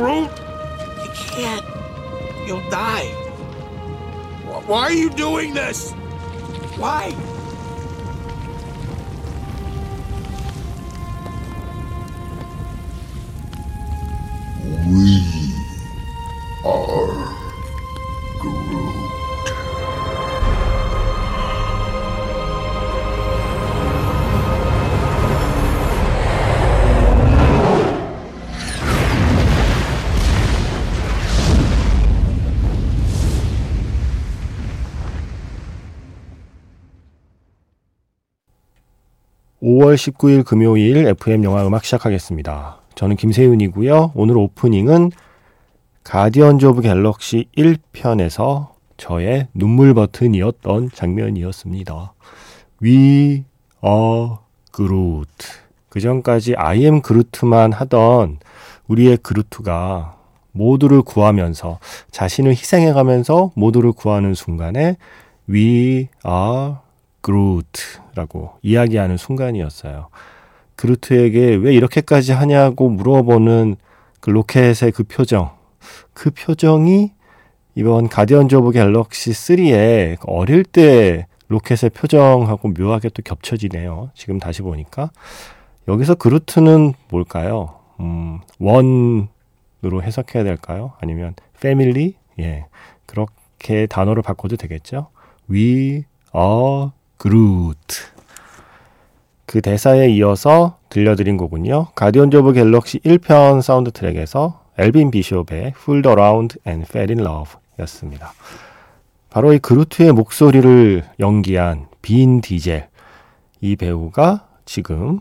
Groot? You can't. You'll die. Why are you doing this? Why? 5월 19일 금요일 FM 영화 음악 시작하겠습니다. 저는 김세윤이고요. 오늘 오프닝은 가디언즈 오브 갤럭시 1편에서 저의 눈물 버튼이었던 장면이었습니다. We are Groot. 그 전까지 I am Groot만 하던 우리의 그루트가 모두를 구하면서 자신을 희생해가면서 모두를 구하는 순간에 We are Groot라고 이야기하는 순간이었어요. 그루트에게 왜 이렇게까지 하냐고 물어보는 그 로켓의 그 표정. 그 표정이 이번 가디언즈 오브 갤럭시 3에 어릴 때 로켓의 표정하고 묘하게 또 겹쳐지네요. 지금 다시 보니까. 여기서 그루트는 뭘까요? 음, one으로 해석해야 될까요? 아니면 Family? 예. 그렇게 단어를 바꿔도 되겠죠? We are Groot. 그 대사에 이어서 들려드린 곡은요. 가디언즈 오브 갤럭시 1편 사운드 트랙에서 엘빈 비숍의 Fooled Around and Fell in Love 였습니다. 바로 이 그루트의 목소리를 연기한 빈 디젤. 이 배우가 지금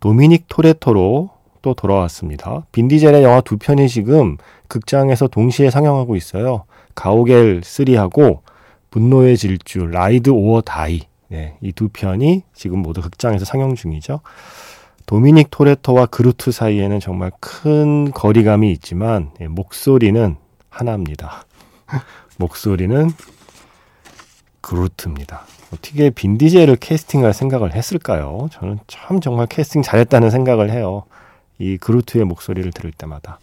도미닉 토레토로 또 돌아왔습니다. 빈 디젤의 영화 두 편이 지금 극장에서 동시에 상영하고 있어요. 가오갤 3하고 분노의 질주, 라이드 오어 다이. 네, 이 두 편이 지금 모두 극장에서 상영 중이죠. 도미닉 토레토와 그루트 사이에는 정말 큰 거리감이 있지만 예, 목소리는 하나입니다. 목소리는 그루트입니다. 어떻게 빈디젤을 캐스팅할 생각을 했을까요? 저는 참 정말 캐스팅 잘했다는 생각을 해요. 이 그루트의 목소리를 들을 때마다.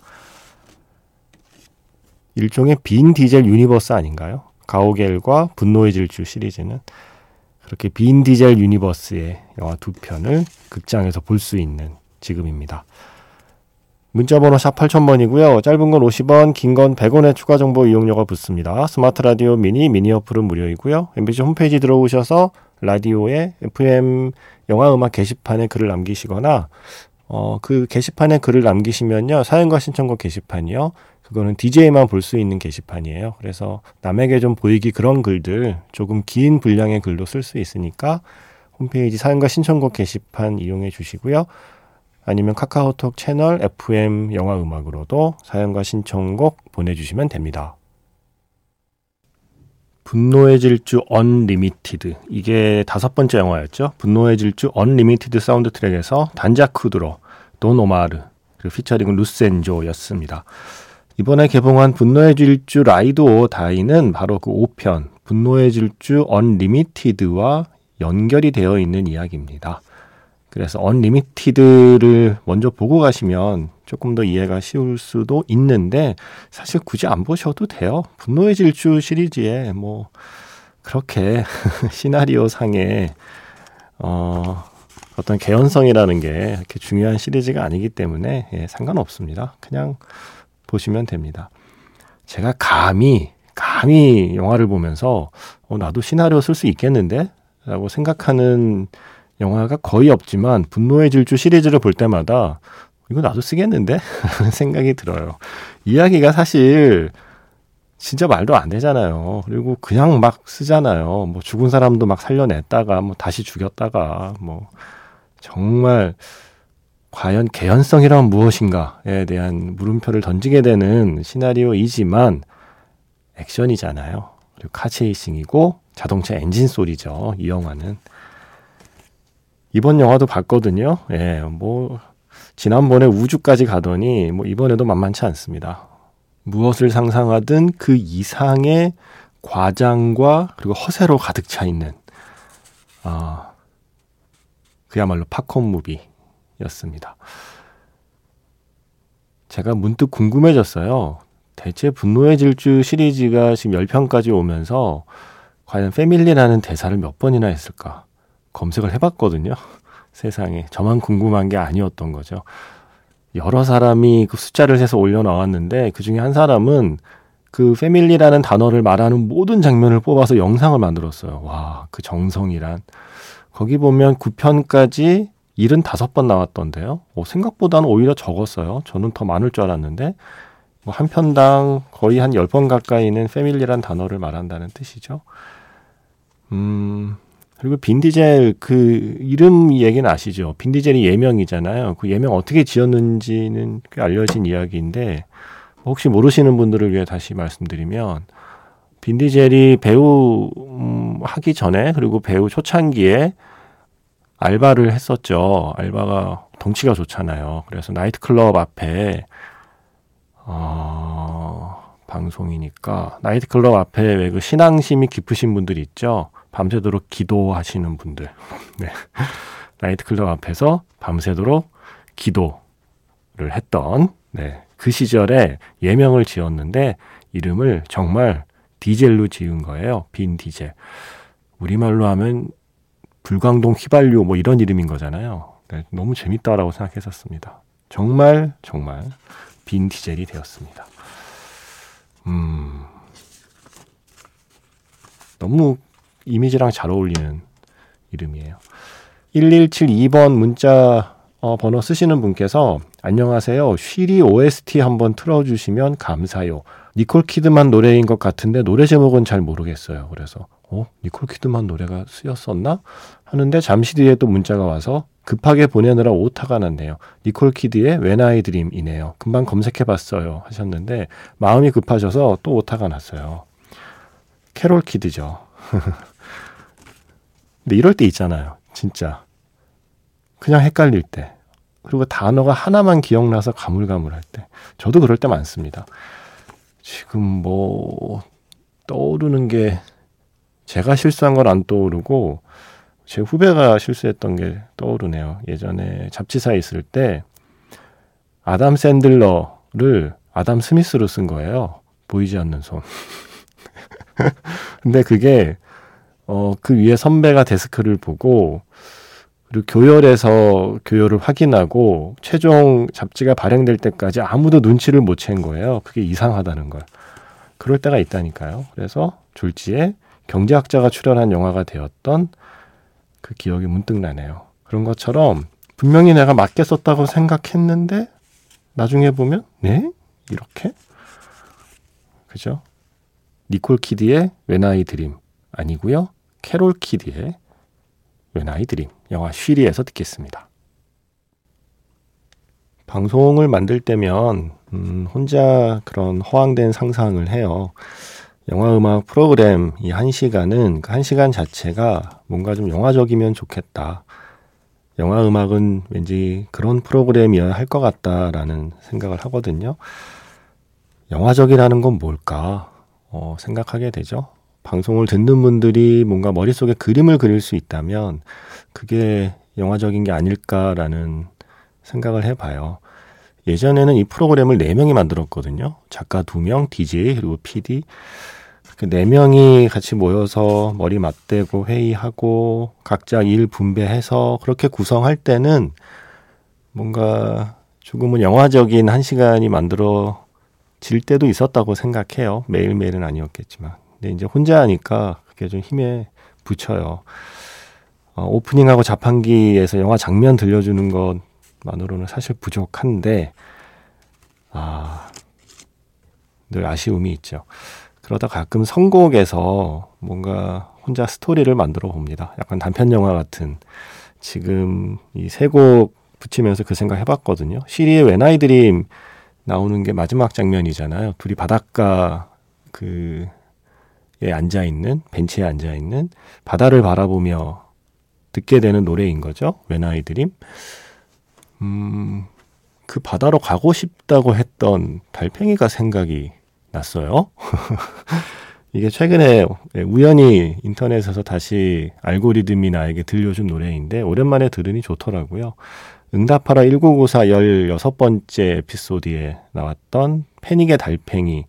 일종의 빈 디젤 유니버스 아닌가요? 가오갤과 분노의 질주 시리즈는 그렇게 빈 디젤 유니버스의 영화 두 편을 극장에서 볼 수 있는 지금입니다. 문자번호 샵 8000번이고요. 짧은 건 50원, 긴 건 100원의 추가 정보 이용료가 붙습니다. 스마트 라디오 미니, 미니 어플은 무료이고요. MBC 홈페이지 들어오셔서 라디오에 FM 영화 음악 게시판에 글을 남기시거나 어, 그 게시판에 글을 남기시면요. 사연과 신청곡 게시판이요. 그거는 DJ만 볼 수 있는 게시판이에요. 그래서 남에게 좀 보이기 그런 글들, 조금 긴 분량의 글도 쓸 수 있으니까 홈페이지 사연과 신청곡 게시판 이용해 주시고요. 아니면 카카오톡 채널 FM 영화 음악으로도 사연과 신청곡 보내주시면 됩니다. 분노의 질주 언리미티드 이게 다섯 번째 영화였죠. 분노의 질주 언리미티드 사운드 트랙에서 Danza Kuduro 돈 오마르 그리고 피처링은 루센조였습니다. 이번에 개봉한 분노의 질주 라이드 오어 다이는 바로 그 5편 분노의 질주 언리미티드와 연결이 되어 있는 이야기입니다. 그래서 언리미티드를 먼저 보고 가시면 조금 더 이해가 쉬울 수도 있는데 사실 굳이 안 보셔도 돼요. 분노의 질주 시리즈에 뭐 그렇게 시나리오 상에 어 어떤 개연성이라는 게 이렇게 중요한 시리즈가 아니기 때문에 예, 상관없습니다. 그냥 보시면 됩니다. 제가 감히 감히 영화를 보면서 어, 나도 시나리오 쓸 수 있겠는데? 라고 생각하는 영화가 거의 없지만 분노의 질주 시리즈를 볼 때마다 이거 나도 쓰겠는데? 라는 생각이 들어요. 이야기가 사실 진짜 말도 안 되잖아요. 그리고 그냥 막 쓰잖아요. 뭐 죽은 사람도 막 살려냈다가 뭐 다시 죽였다가 뭐 정말 과연 개연성이란 무엇인가에 대한 물음표를 던지게 되는 시나리오이지만 액션이잖아요. 그리고 카체이싱이고 자동차 엔진 소리죠. 이 영화는. 이번 영화도 봤거든요. 예, 뭐, 지난번에 우주까지 가더니, 뭐, 이번에도 만만치 않습니다. 무엇을 상상하든 그 이상의 과장과 그리고 허세로 가득 차 있는, 아, 그야말로 팝콘 무비 였습니다. 제가 문득 궁금해졌어요. 대체 분노의 질주 시리즈가 지금 10편까지 오면서 과연 패밀리라는 대사를 몇 번이나 했을까? 검색을 해봤거든요. 세상에. 저만 궁금한 게 아니었던 거죠. 여러 사람이 그 숫자를 세서 올려놓았는데 그 중에 한 사람은 그 패밀리라는 단어를 말하는 모든 장면을 뽑아서 영상을 만들었어요. 와, 그 정성이란. 거기 보면 9편까지 75번 나왔던데요. 어, 생각보다는 오히려 적었어요. 저는 더 많을 줄 알았는데, 뭐 한 편당 거의 한 10번 가까이는 패밀리란 단어를 말한다는 뜻이죠. 음, 그리고 빈디젤 그 이름 얘기는 아시죠? 빈디젤이 예명이잖아요. 그 예명 어떻게 지었는지는 꽤 알려진 이야기인데, 혹시 모르시는 분들을 위해 다시 말씀드리면, 빈디젤이 배우 음, 하기 전에 그리고 배우 초창기에 알바를 했었죠. 알바가 덩치가 좋잖아요. 그래서 나이트클럽 앞에 어, 방송이니까 나이트클럽 앞에 왜 그 신앙심이 깊으신 분들이 있죠. 밤새도록 기도하시는 분들. 네. 나이트클럽 앞에서 밤새도록 기도를 했던 네. 그 시절에 예명을 지었는데 이름을 정말 디젤로 지은 거예요. 빈 디젤. 우리말로 하면 불광동 휘발유 뭐 이런 이름인 거잖아요. 네, 너무 재밌다라고 생각했었습니다. 정말 정말 빈 디젤이 되었습니다. 음, 너무 이미지랑 잘 어울리는 이름이에요. 1172번 문자 어, 번호 쓰시는 분께서 안녕하세요. 쉬리 OST 한번 틀어주시면 감사요. 니콜 키드만 노래인 것 같은데 노래 제목은 잘 모르겠어요. 그래서 어 니콜 키드만 노래가 쓰였었나 하는데 잠시 뒤에 또 문자가 와서 급하게 보내느라 오타가 났네요. 니콜 키드의 When I Dream이네요. 금방 검색해봤어요 하셨는데 마음이 급하셔서 또 오타가 났어요. 캐롤 키드죠. 근데 이럴 때 있잖아요. 진짜 그냥 헷갈릴 때 그리고 단어가 하나만 기억나서 가물가물할 때 저도 그럴 때 많습니다. 지금 뭐 떠오르는 게 제가 실수한 건 안 떠오르고 제 후배가 실수했던 게 떠오르네요. 예전에 잡지사에 있을 때 아담 샌들러를 아담 스미스로 쓴 거예요. 보이지 않는 손. 근데 그게 어, 그 위에 선배가 데스크를 보고 그리고 교열에서 교열을 확인하고 최종 잡지가 발행될 때까지 아무도 눈치를 못 챈 거예요. 그게 이상하다는 걸. 그럴 때가 있다니까요. 그래서 졸지에 경제학자가 출연한 영화가 되었던 그 기억이 문득 나네요. 그런 것처럼 분명히 내가 맞게 썼다고 생각했는데 나중에 보면 네? 이렇게? 그죠? 니콜 키디의 When I 아니고요. 캐롤 키디의 When I 영화 쉬리에서 듣겠습니다. 방송을 만들 때면 음, 혼자 그런 허황된 상상을 해요. 영화 음악 프로그램 이 한 시간은 그 한 시간 자체가 뭔가 좀 영화적이면 좋겠다. 영화 음악은 왠지 그런 프로그램이어야 할 것 같다라는 생각을 하거든요. 영화적이라는 건 뭘까 어, 생각하게 되죠. 방송을 듣는 분들이 뭔가 머릿속에 그림을 그릴 수 있다면 그게 영화적인 게 아닐까라는 생각을 해봐요. 예전에는 이 프로그램을 4명이 만들었거든요. 작가 2명, DJ, 그리고 PD. 그 4명이 같이 모여서 머리 맞대고 회의하고 각자 일 분배해서 그렇게 구성할 때는 뭔가 조금은 영화적인 한 시간이 만들어 질 때도 있었다고 생각해요. 매일매일은 아니었겠지만. 근데 이제 혼자 하니까 그게 좀 힘에 붙여요. 어, 오프닝하고 자판기에서 영화 장면 들려주는 것만으로는 사실 부족한데, 아, 늘 아쉬움이 있죠. 그러다 가끔 선곡에서 뭔가 혼자 스토리를 만들어 봅니다. 약간 단편 영화 같은. 지금 이 세 곡 붙이면서 그 생각 해봤거든요. 시리의 When I Dream 나오는 게 마지막 장면이잖아요. 둘이 바닷가 그에 앉아 있는 벤치에 앉아 있는 바다를 바라보며 듣게 되는 노래인 거죠. When I Dream. 음, 그 바다로 가고 싶다고 했던 달팽이가 생각이 났어요. 이게 최근에 우연히 인터넷에서 다시 알고리즘이 나에게 들려준 노래인데 오랜만에 들으니 좋더라고요. 응답하라 1994 16번째 에피소드에 나왔던 패닉의 달팽이.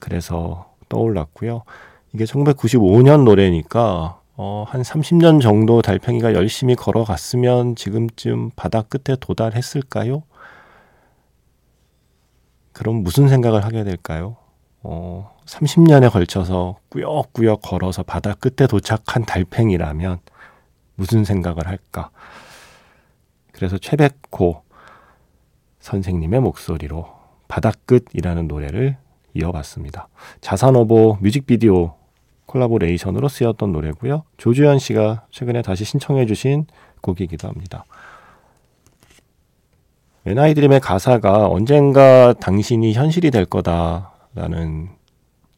그래서 떠올랐고요. 이게 1995년 노래니까 어, 한 30년 정도 달팽이가 열심히 걸어갔으면 지금쯤 바다 끝에 도달했을까요? 그럼 무슨 생각을 하게 될까요? 어, 30년에 걸쳐서 꾸역꾸역 걸어서 바다 끝에 도착한 달팽이라면 무슨 생각을 할까? 그래서 최백호 선생님의 목소리로 바다끝이라는 노래를 이어봤습니다. 자산어보 뮤직비디오 콜라보레이션으로 쓰였던 노래고요. 조주현 씨가 최근에 다시 신청해 주신 곡이기도 합니다. 엔아이드림의 가사가 언젠가 당신이 현실이 될 거다 라는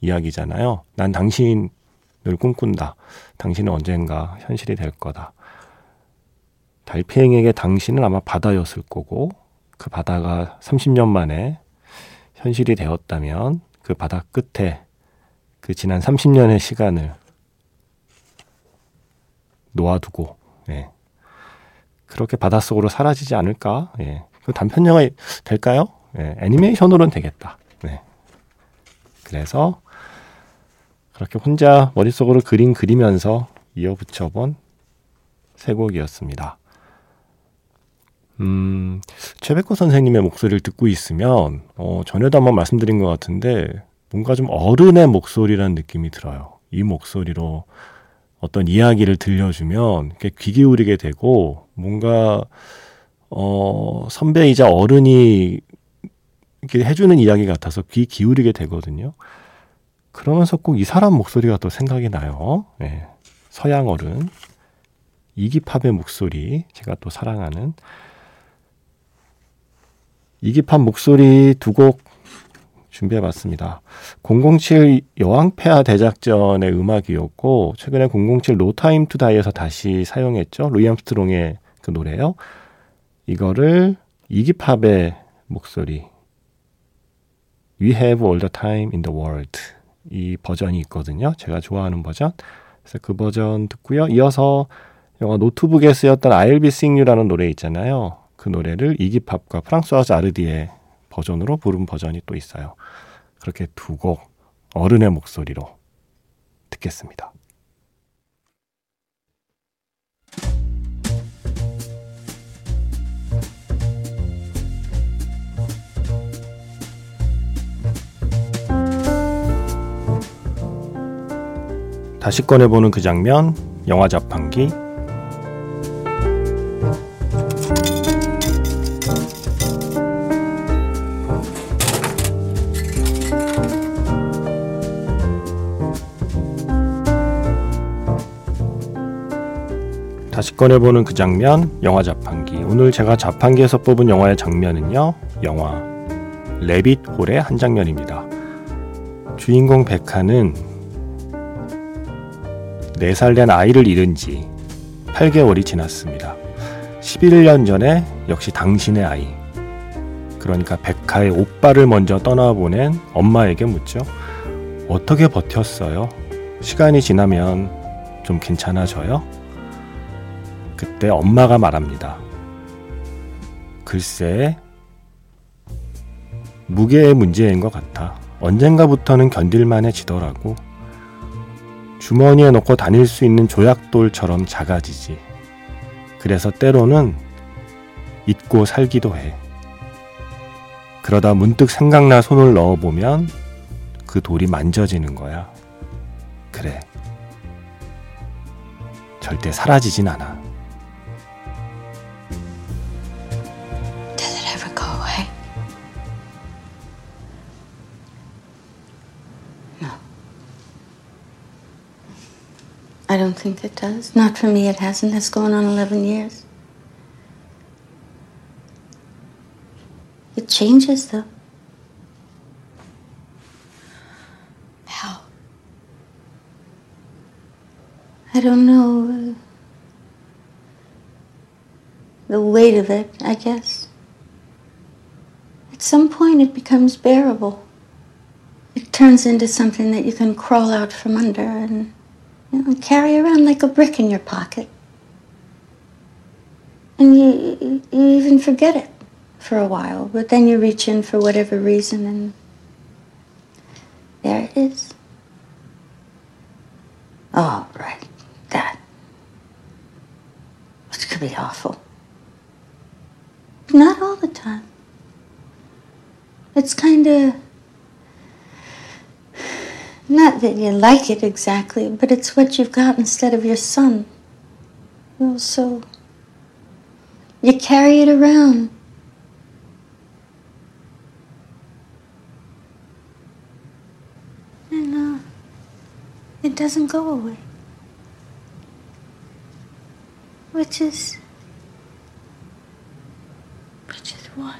이야기잖아요. 난 당신을 꿈꾼다. 당신은 언젠가 현실이 될 거다. 달팽이에게 당신은 아마 바다였을 거고 그 바다가 30년 만에 현실이 되었다면 그 바다 끝에 그 지난 30년의 시간을 놓아두고 예. 그렇게 바닷속으로 사라지지 않을까? 예. 그 단편 영화 될까요? 예. 애니메이션으로는 되겠다. 네. 그래서 그렇게 혼자 머릿속으로 그림 그리면서 이어붙여본 세 곡이었습니다. 음, 최백호 선생님의 목소리를 듣고 있으면, 어, 전에도 한번 말씀드린 것 같은데, 뭔가 좀 어른의 목소리라는 느낌이 들어요. 이 목소리로 어떤 이야기를 들려주면, 귀 기울이게 되고, 뭔가, 어, 선배이자 어른이 이렇게 해주는 이야기 같아서 귀 기울이게 되거든요. 그러면서 꼭 이 사람 목소리가 또 생각이 나요. 네. 서양 어른. 이기팝의 목소리, 제가 또 사랑하는 이기팝 목소리 두 곡 준비해봤습니다. 007 여왕폐하 대작전의 음악이었고 최근에 007 노타임 투 다이에서 다시 사용했죠. 루이 암스트롱의 그 노래요. 이거를 이기팝의 목소리 We have all the time in the world 이 버전이 있거든요. 제가 좋아하는 버전. 그래서 그 버전 듣고요. 이어서 영화 노트북에 쓰였던 I'll be seeing you라는 노래 있잖아요. 그 노래를 이기팝과 프랑스와즈 아르디의 버전으로 부른 버전이 또 있어요. 그렇게 두 곡 어른의 목소리로 듣겠습니다. 다시 꺼내보는 그 장면, 영화 자판기, 다시 꺼내보는 그 장면, 영화 자판기. 오늘 제가 자판기에서 뽑은 영화의 장면은요, 영화 레빗 홀의 한 장면입니다. 주인공 백화는 4살 된 아이를 잃은 지 8개월이 지났습니다. 11년 전에 역시 당신의 아이. 그러니까 백화의 오빠를 먼저 떠나보낸 엄마에게 묻죠. 어떻게 버텼어요? 시간이 지나면 좀 괜찮아져요? 그때 엄마가 말합니다. 글쎄, 무게의 문제인 것 같아. 언젠가부터는 견딜만 해지더라고. 주머니에 넣고 다닐 수 있는 조약돌처럼 작아지지. 그래서 때로는 잊고 살기도 해. 그러다 문득 생각나 손을 넣어보면 그 돌이 만져지는 거야. 그래. 절대 사라지진 않아. I don't think it does. Not for me, it hasn't. It's going on 11 years. It changes, though. How? I don't know. The weight of it, I guess. At some point, it becomes bearable. It turns into something that you can crawl out from under and you know, carry around like a brick in your pocket. And you, you even forget it for a while, but then you reach in for whatever reason, and there it is. Oh, right, that. Which could be awful. But Not all the time. It's kind of. Not that you like it exactly, but it's what you've got instead of your son. Well, so. You carry it around. And, uh, it doesn't go away. Which is. Which is what?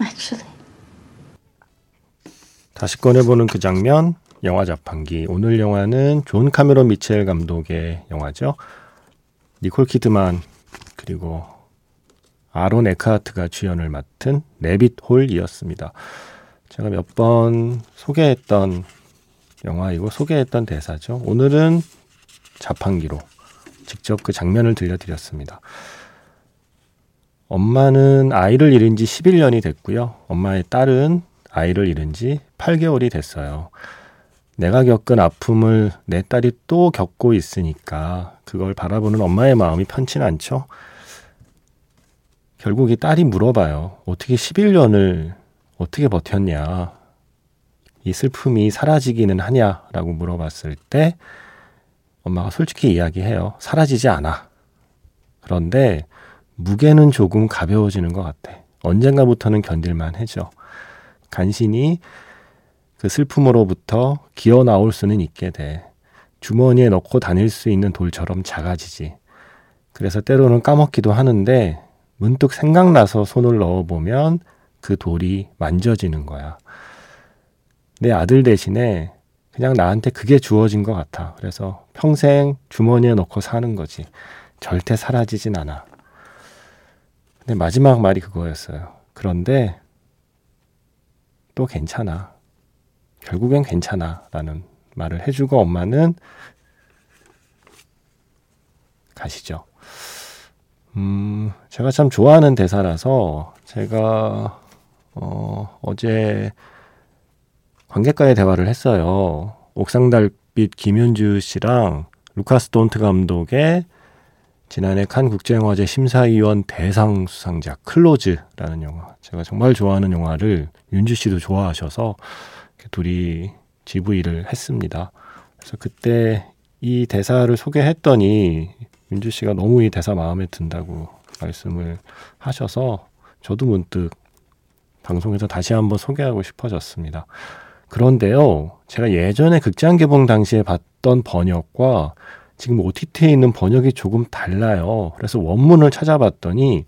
Actually. 다시 꺼내보는 그 장면, 영화 자판기. 오늘 영화는 존 카메론 미첼 감독의 영화죠. 니콜 키드만 그리고 아론 에크하트가 주연을 맡은 래빗 홀이었습니다. 제가 몇 번 소개했던 영화이고 소개했던 대사죠. 오늘은 자판기로 직접 그 장면을 들려드렸습니다. 엄마는 아이를 잃은 지 11년이 됐고요. 엄마의 딸은 아이를 잃은 지 8개월이 됐어요. 내가 겪은 아픔을 내 딸이 또 겪고 있으니까 그걸 바라보는 엄마의 마음이 편치 않죠. 결국 이 딸이 물어봐요. 어떻게 11년을 어떻게 버텼냐? 이 슬픔이 사라지기는 하냐라고 물어봤을 때 엄마가 솔직히 이야기해요. 사라지지 않아. 그런데 무게는 조금 가벼워지는 것 같아. 언젠가부터는 견딜만 해져. 간신히 그 슬픔으로부터 기어 나올 수는 있게 돼. 주머니에 넣고 다닐 수 있는 돌처럼 작아지지. 그래서 때로는 까먹기도 하는데 문득 생각나서 손을 넣어보면 그 돌이 만져지는 거야. 내 아들 대신에 그냥 나한테 그게 주어진 것 같아. 그래서 평생 주머니에 넣고 사는 거지. 절대 사라지진 않아. 근데 마지막 말이 그거였어요. 그런데 또 괜찮아. 결국엔 괜찮아. 라는 말을 해주고 엄마는 가시죠. 음, 제가 참 좋아하는 대사라서 제가 어, 어제 관객과의 대화를 했어요. 옥상달빛 김윤주 씨랑 루카스 돈트 감독의 지난해 칸 국제영화제 심사위원 대상 수상자 클로즈라는 영화. 제가 정말 좋아하는 영화를 윤주 씨도 좋아하셔서 둘이 GV를 했습니다. 그래서 그때 이 대사를 소개했더니 윤주 씨가 너무 이 대사 마음에 든다고 말씀을 하셔서 저도 문득 방송에서 다시 한번 소개하고 싶어졌습니다. 그런데요, 제가 예전에 극장 개봉 당시에 봤던 번역과 지금 OTT에 있는 번역이 조금 달라요. 그래서 원문을 찾아봤더니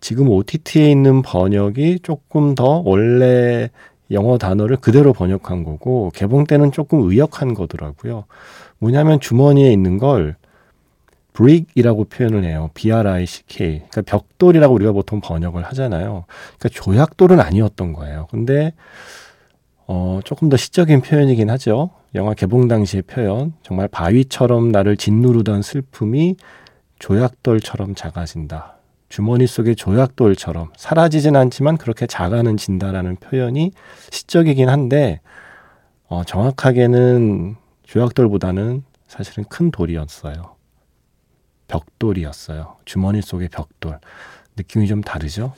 지금 OTT에 있는 번역이 조금 더 원래 영어 단어를 그대로 번역한 거고 개봉 때는 조금 의역한 거더라고요. 뭐냐면 주머니에 있는 걸 브릭이라고 표현을 해요. B-R-I-C-K. 그러니까 벽돌이라고 우리가 보통 번역을 하잖아요. 그러니까 조약돌은 아니었던 거예요. 근데 어, 조금 더 시적인 표현이긴 하죠. 영화 개봉 당시의 표현. 정말 바위처럼 나를 짓누르던 슬픔이 조약돌처럼 작아진다. 주머니 속의 조약돌처럼 사라지진 않지만 그렇게 작아는 진다라는 표현이 시적이긴 한데 어, 정확하게는 조약돌보다는 사실은 큰 돌이었어요. 벽돌이었어요. 주머니 속의 벽돌. 느낌이 좀 다르죠?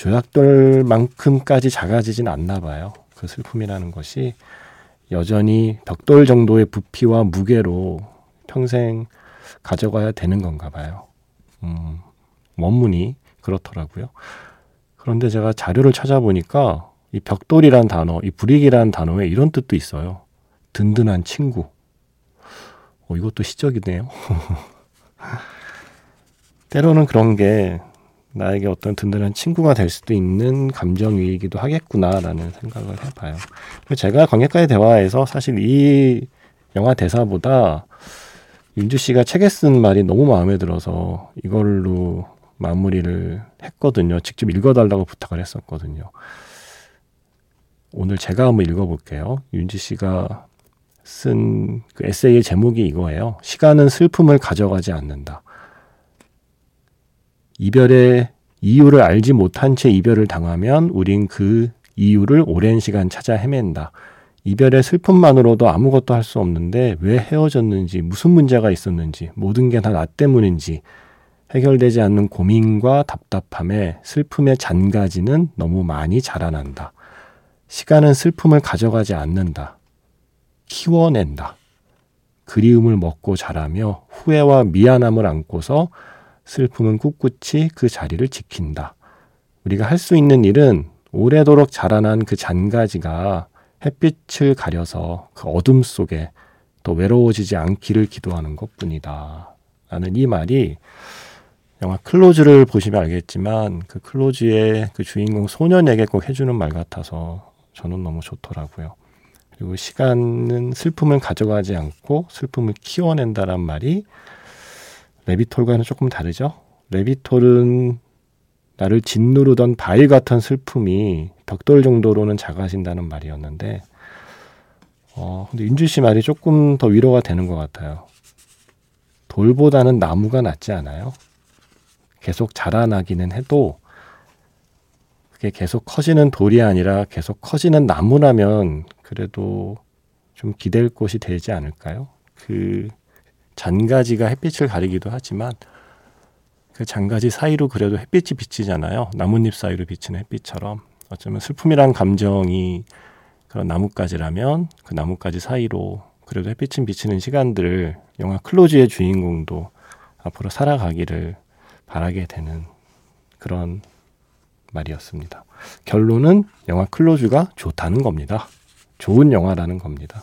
조약돌만큼까지 작아지진 않나 봐요. 그 슬픔이라는 것이 여전히 벽돌 정도의 부피와 무게로 평생 가져가야 되는 건가 봐요. 음, 원문이 그렇더라고요. 그런데 제가 자료를 찾아보니까 이 벽돌이란 단어, 이 브릭이란 단어에 이런 뜻도 있어요. 든든한 친구. 어, 이것도 시적이네요. 때로는 그런 게 나에게 어떤 든든한 친구가 될 수도 있는 감정이기도 하겠구나라는 생각을 해봐요. 제가 관객과의 대화에서 사실 이 영화 대사보다 윤주 씨가 책에 쓴 말이 너무 마음에 들어서 이걸로 마무리를 했거든요. 직접 읽어달라고 부탁을 했었거든요. 오늘 제가 한번 읽어볼게요. 윤지 씨가 쓴 그 에세이의 제목이 이거예요. 시간은 슬픔을 가져가지 않는다. 이별의 이유를 알지 못한 채 이별을 당하면 우린 그 이유를 오랜 시간 찾아 헤맨다. 이별의 슬픔만으로도 아무것도 할 수 없는데 왜 헤어졌는지, 무슨 문제가 있었는지, 모든 게 다 나 때문인지 해결되지 않는 고민과 답답함에 슬픔의 잔가지는 너무 많이 자라난다. 시간은 슬픔을 가져가지 않는다. 키워낸다. 그리움을 먹고 자라며 후회와 미안함을 안고서 슬픔은 꿋꿋이 그 자리를 지킨다. 우리가 할 수 있는 일은 오래도록 자라난 그 잔가지가 햇빛을 가려서 그 어둠 속에 더 외로워지지 않기를 기도하는 것 뿐이다. 라는 이 말이 영화 클로즈를 보시면 알겠지만 그 클로즈의 그 주인공 소년에게 꼭 해주는 말 같아서 저는 너무 좋더라고요. 그리고 시간은 슬픔을 가져가지 않고 슬픔을 키워낸다란 말이 레비톨과는 조금 다르죠. 레비톨은 나를 짓누르던 바위 같은 슬픔이 벽돌 정도로는 작아진다는 말이었는데, 어, 근데 윤주 씨 말이 조금 더 위로가 되는 것 같아요. 돌보다는 나무가 낫지 않아요? 계속 자라나기는 해도, 그게 계속 커지는 돌이 아니라 계속 커지는 나무라면 그래도 좀 기댈 곳이 되지 않을까요? 그 잔가지가 햇빛을 가리기도 하지만 그 잔가지 사이로 그래도 햇빛이 비치잖아요. 나뭇잎 사이로 비치는 햇빛처럼 어쩌면 슬픔이란 감정이 그런 나뭇가지라면 그 나뭇가지 사이로 그래도 햇빛이 비치는 시간들을 영화 클로즈의 주인공도 앞으로 살아가기를 바라게 되는 그런 말이었습니다. 결론은 영화 클로즈가 좋다는 겁니다. 좋은 영화라는 겁니다.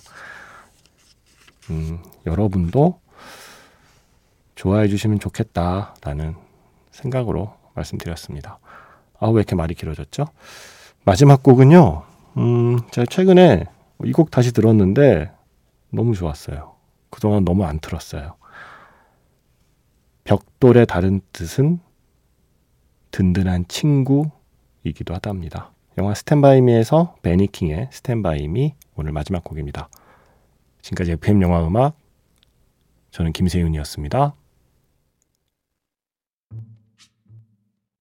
음, 여러분도 좋아해 주시면 좋겠다라는 생각으로 말씀드렸습니다. 아, 왜 이렇게 말이 길어졌죠? 마지막 곡은요, 음, 제가 최근에 이 곡 다시 들었는데 너무 좋았어요. 그동안 너무 안 틀었어요. 벽돌의 다른 뜻은 든든한 친구이기도 하답니다. 영화 스탠바이미에서 베니킹의 스탠바이미 오늘 마지막 곡입니다. 지금까지 FM 영화 음악 저는 김세윤이었습니다.